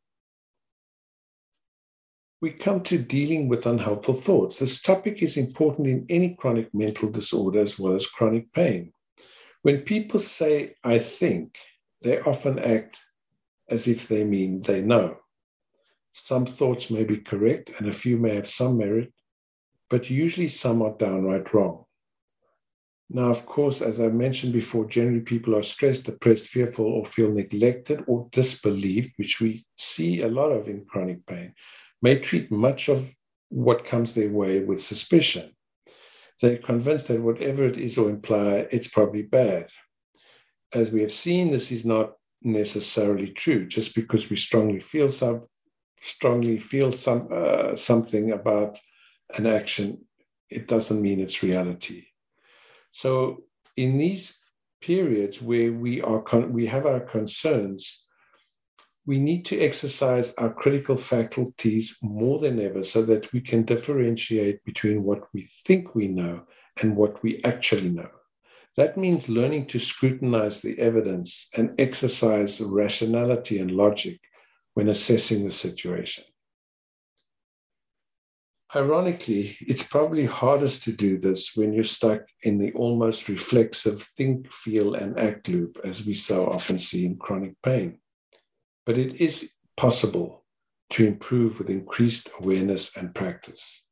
[SPEAKER 2] we come to dealing with unhelpful thoughts. This topic is important in any chronic mental disorder as well as chronic pain. When people say, I think, they often act as if they mean they know. Some thoughts may be correct and a few may have some merit, but usually some are downright wrong. Now, of course, as I mentioned before, generally people are stressed, depressed, fearful, or feel neglected or disbelieved, which we see a lot of in chronic pain, may treat much of what comes their way with suspicion. They're convinced that whatever it is or imply, it's probably bad. As we have seen, this is not necessarily true. Just because we strongly feel some, strongly feel some uh, something about an action, it doesn't mean it's reality. So in these periods where we are con- we have our concerns, we need to exercise our critical faculties more than ever so that we can differentiate between what we think we know and what we actually know. That means learning to scrutinize the evidence and exercise rationality and logic when assessing the situation. Ironically, it's probably hardest to do this when you're stuck in the almost reflexive think, feel, and act loop, as we so often see in chronic pain. But it is possible to improve with increased awareness and practice.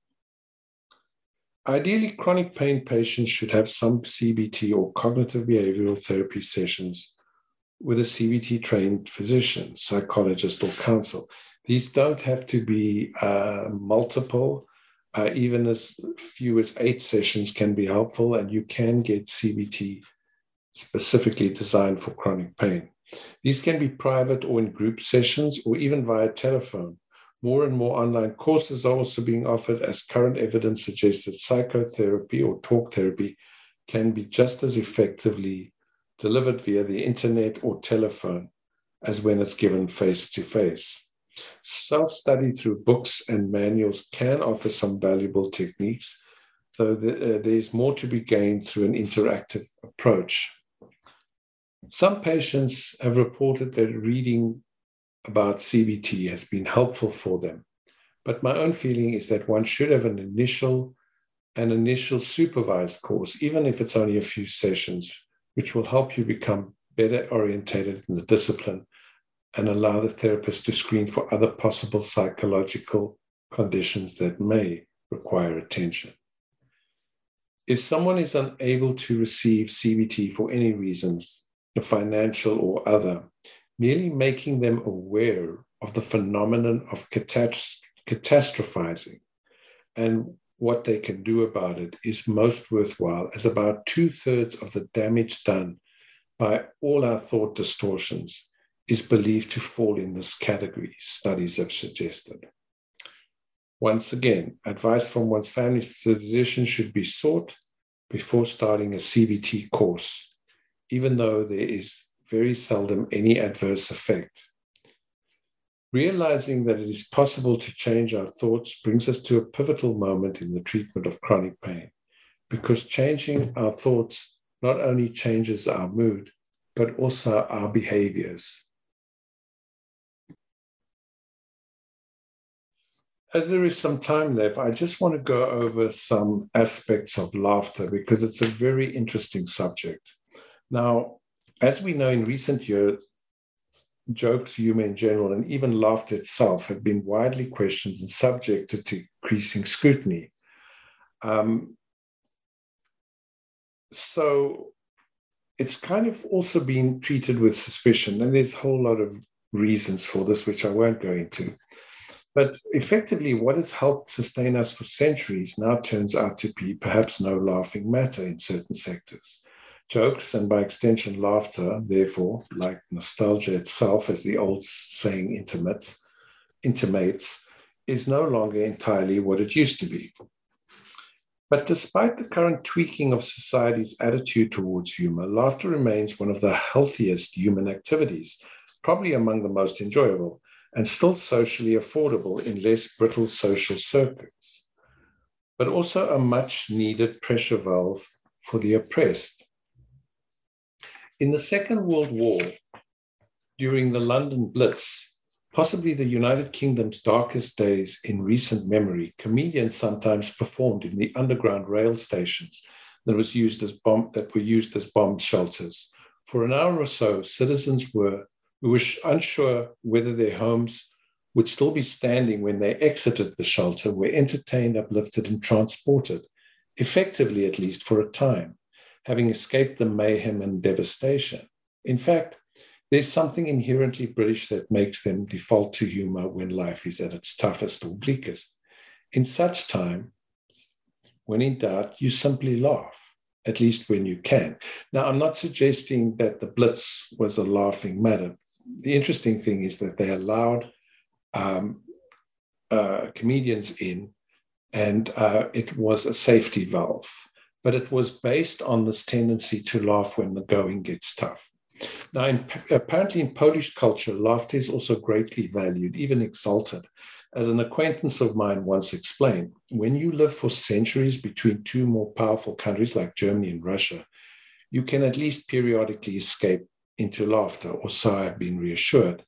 [SPEAKER 2] Ideally, chronic pain patients should have some CBT or cognitive behavioral therapy sessions with a CBT trained physician, psychologist, or counsel. These don't have to be uh, multiple. Uh, even as few as eight sessions can be helpful, and you can get CBT specifically designed for chronic pain. These can be private or in group sessions, or even via telephone. More and more online courses are also being offered as current evidence suggests that psychotherapy or talk therapy can be just as effectively delivered via the internet or telephone as when it's given face to face. Self study through books and manuals can offer some valuable techniques, though uh, there's more to be gained through an interactive approach. Some patients have reported that reading about CBT has been helpful for them. But my own feeling is that one should have an initial an initial supervised course, even if it's only a few sessions, which will help you become better orientated in the discipline and allow the therapist to screen for other possible psychological conditions that may require attention. If someone is unable to receive CBT for any reasons, financial or other, merely making them aware of the phenomenon of catastrophizing and what they can do about it is most worthwhile, as about two thirds of the damage done by all our thought distortions is believed to fall in this category, studies have suggested. Once again, advice from one's family physician should be sought before starting a CBT course, even though there is very seldom any adverse effect. Realizing that it is possible to change our thoughts brings us to a pivotal moment in the treatment of chronic pain, because changing our thoughts not only changes our mood, but also our behaviors. As there is some time left, I just want to go over some aspects of laughter because it's a very interesting subject. Now, as we know in recent years, jokes, humor in general, and even laughter itself have been widely questioned and subjected to increasing scrutiny. Um, so it's kind of also been treated with suspicion, and there's a whole lot of reasons for this, which I won't go into. But effectively, what has helped sustain us for centuries now turns out to be perhaps no laughing matter in certain sectors. Jokes, and by extension, laughter, therefore, like nostalgia itself, as the old saying intimates, intimates, is no longer entirely what it used to be. But despite the current tweaking of society's attitude towards humor, laughter remains one of the healthiest human activities, probably among the most enjoyable and still socially affordable in less brittle social circuits, but also a much needed pressure valve for the oppressed. In the Second World War, during the London Blitz, possibly the United Kingdom's darkest days in recent memory, comedians sometimes performed in the underground rail stations that was used as bomb that were used as bomb shelters. For an hour or so, citizens were who were unsure whether their homes would still be standing when they exited the shelter were entertained, uplifted, and transported, effectively at least for a time, having escaped the mayhem and devastation. In fact, there's something inherently British that makes them default to humor when life is at its toughest or bleakest. In such times, when in doubt, you simply laugh at least when you can. Now, I'm not suggesting that the Blitz was a laughing matter. The interesting thing is that they allowed um, uh, comedians in, and uh, it was a safety valve. But it was based on this tendency to laugh when the going gets tough. Now, in, apparently, in Polish culture, laughter is also greatly valued, even exalted. As an acquaintance of mine once explained, when you live for centuries between two more powerful countries like Germany and Russia, you can at least periodically escape into laughter, or so I've been reassured.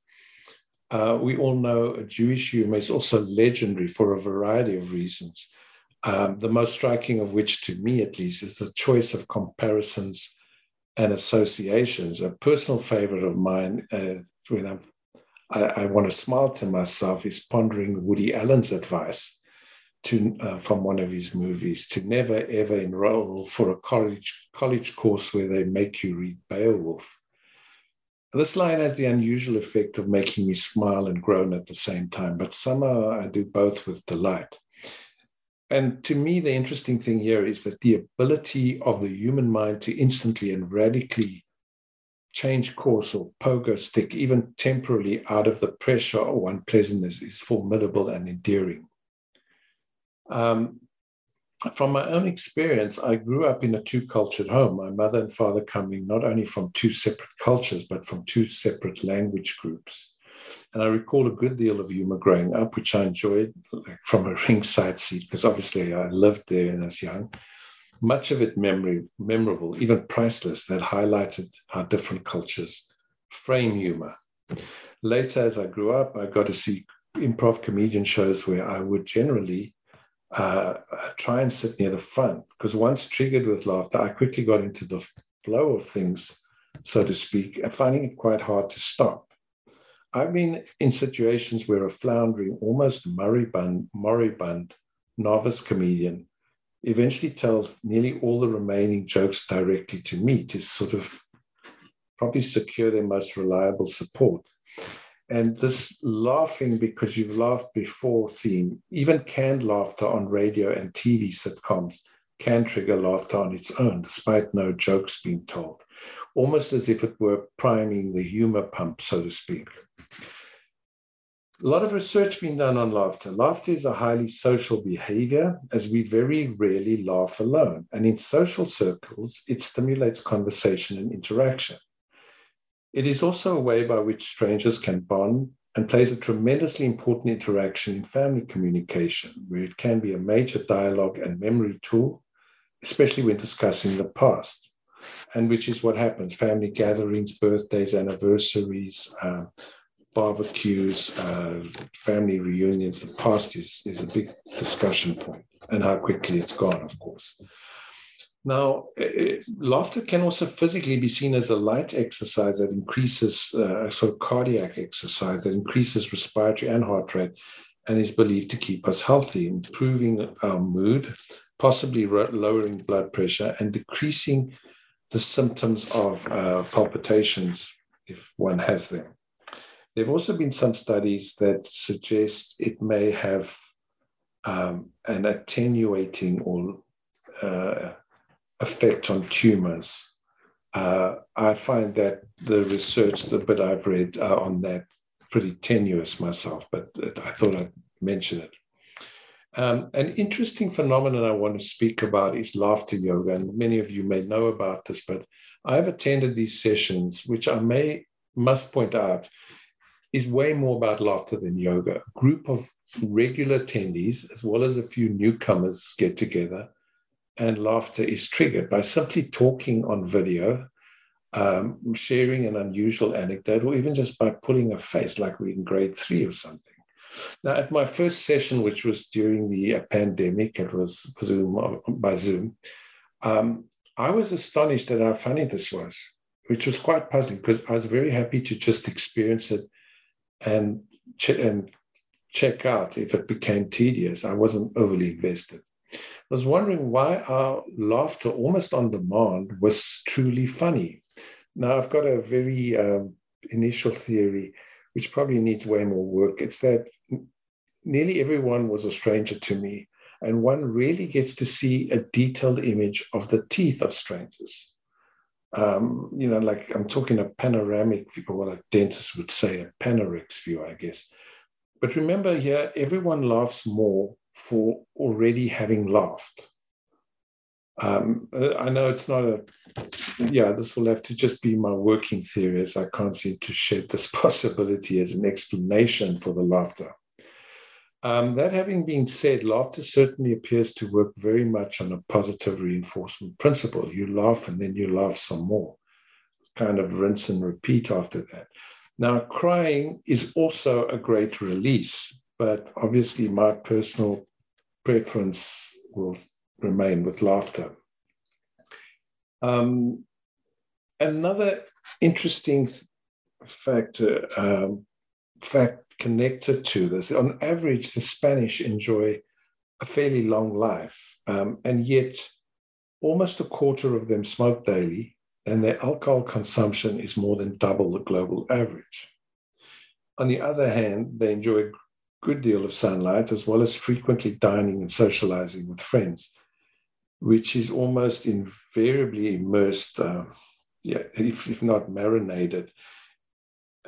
[SPEAKER 2] Uh, we all know a Jewish humor is also legendary for a variety of reasons. Um, the most striking of which, to me at least, is the choice of comparisons and associations. A personal favorite of mine, uh, when I'm I, I want to smile to myself is pondering Woody Allen's advice to uh, from one of his movies to never ever enroll for a college college course where they make you read Beowulf. This line has the unusual effect of making me smile and groan at the same time, but somehow I do both with delight. And to me, the interesting thing here is that the ability of the human mind to instantly and radically change course or pogo stick, even temporarily, out of the pressure or unpleasantness is formidable and endearing. Um, from my own experience, I grew up in a two cultured home, my mother and father coming not only from two separate cultures, but from two separate language groups. And I recall a good deal of humor growing up, which I enjoyed like, from a ringside seat, because obviously I lived there and as young much of it memory, memorable, even priceless, that highlighted how different cultures frame humor. Later, as I grew up, I got to see improv comedian shows where I would generally uh, try and sit near the front because once triggered with laughter, I quickly got into the flow of things, so to speak, and finding it quite hard to stop. I've been in situations where a floundering, almost moribund, moribund novice comedian eventually tells nearly all the remaining jokes directly to me to sort of probably secure their most reliable support. And this laughing because you've laughed before theme, even canned laughter on radio and TV sitcoms can trigger laughter on its own, despite no jokes being told, almost as if it were priming the humor pump, so to speak a lot of research being done on laughter. Laughter is a highly social behavior, as we very rarely laugh alone. And in social circles, it stimulates conversation and interaction. It is also a way by which strangers can bond and plays a tremendously important interaction in family communication, where it can be a major dialogue and memory tool, especially when discussing the past. And which is what happens family gatherings, birthdays, anniversaries. Uh, barbecues, uh, family reunions, the past is, is a big discussion point and how quickly it's gone, of course. Now, it, laughter can also physically be seen as a light exercise that increases, uh, sort of cardiac exercise that increases respiratory and heart rate and is believed to keep us healthy, improving our mood, possibly lowering blood pressure, and decreasing the symptoms of uh, palpitations if one has them. There have also been some studies that suggest it may have um, an attenuating or uh, effect on tumors. Uh, I find that the research, the bit I've read uh, on that, pretty tenuous myself, but I thought I'd mention it. Um, an interesting phenomenon I want to speak about is laughter yoga, and many of you may know about this, but I've attended these sessions, which I may must point out is way more about laughter than yoga. A group of regular attendees, as well as a few newcomers, get together, and laughter is triggered by simply talking on video, um, sharing an unusual anecdote, or even just by pulling a face, like we're in grade three or something. Now, at my first session, which was during the uh, pandemic, it was Zoom uh, by Zoom. Um, I was astonished at how funny this was, which was quite puzzling because I was very happy to just experience it and ch- and check out if it became tedious. I wasn't overly invested. I was wondering why our laughter, almost on demand, was truly funny. Now, I've got a very um, initial theory which probably needs way more work. It's that nearly everyone was a stranger to me, and one really gets to see a detailed image of the teeth of strangers. Um, you know, like I'm talking a panoramic view, or what a dentist would say, a panorex view, I guess. But remember here, everyone laughs more for already having laughed. Um, uh, I know it's not a, yeah, this will have to just be my working theory as I can't seem to shed this possibility as an explanation for the laughter. Um, that having been said, laughter certainly appears to work very much on a positive reinforcement principle. You laugh and then you laugh some more, kind of rinse and repeat after that. Now, crying is also a great release, but obviously, my personal preference will remain with laughter. Um, another interesting factor, um, fact connected to this, on average, the Spanish enjoy a fairly long life, um, and yet almost a quarter of them smoke daily, and their alcohol consumption is more than double the global average. On the other hand, they enjoy a good deal of sunlight as well as frequently dining and socializing with friends which is almost invariably immersed, uh, yeah, if, if, not marinated,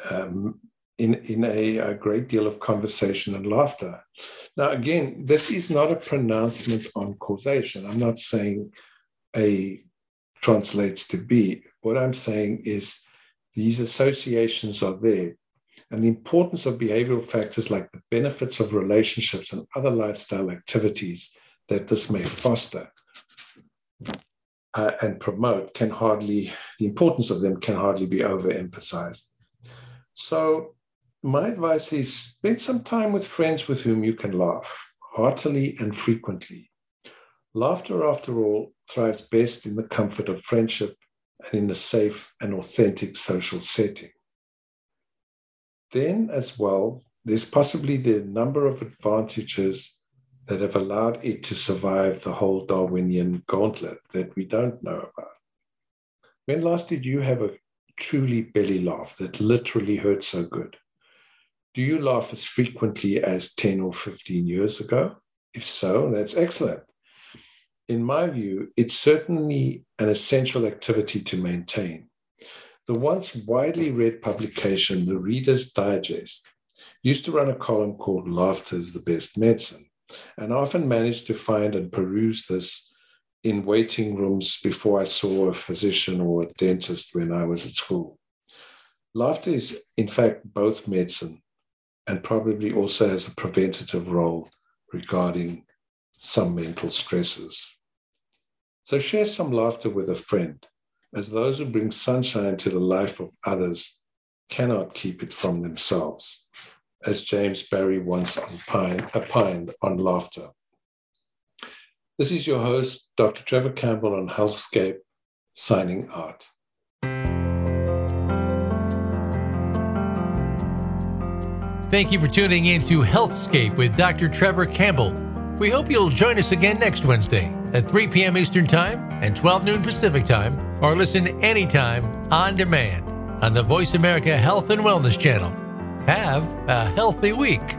[SPEAKER 2] um, in, in a, a, great deal of conversation and laughter. Now, again, this is not a pronouncement on causation. I'm not saying A translates to B. What I'm saying is these associations are there. And the importance of behavioral factors like the benefits of relationships and other lifestyle activities that this may foster uh, and promote can hardly, the importance of them can hardly be overemphasized. So, my advice is spend some time with friends with whom you can laugh heartily and frequently. Laughter, after all, thrives best in the comfort of friendship and in a safe and authentic social setting. Then, as well, there's possibly the number of advantages that have allowed it to survive the whole Darwinian gauntlet that we don't know about. When last did you have a truly belly laugh that literally hurt so good? Do you laugh as frequently as 10 or 15 years ago? If so, that's excellent. In my view, it's certainly an essential activity to maintain. The once widely read publication, The Reader's Digest, used to run a column called Laughter is the Best Medicine and I often managed to find and peruse this in waiting rooms before I saw a physician or a dentist when I was at school. Laughter is, in fact, both medicine and probably also has a preventative role regarding some mental stresses. So share some laughter with a friend, as those who bring sunshine to the life of others cannot keep it from themselves as James Barrie once opined, opined on laughter. This is your host, Dr. Trevor Campbell on Healthscape, signing out.
[SPEAKER 1] Thank you for tuning in to Healthscape with Dr. Trevor Campbell. We hope you'll join us again next Wednesday at 3 p.m. Eastern Time and 12 noon Pacific Time, or listen anytime on demand on the Voice America Health and Wellness Channel. Have a healthy week.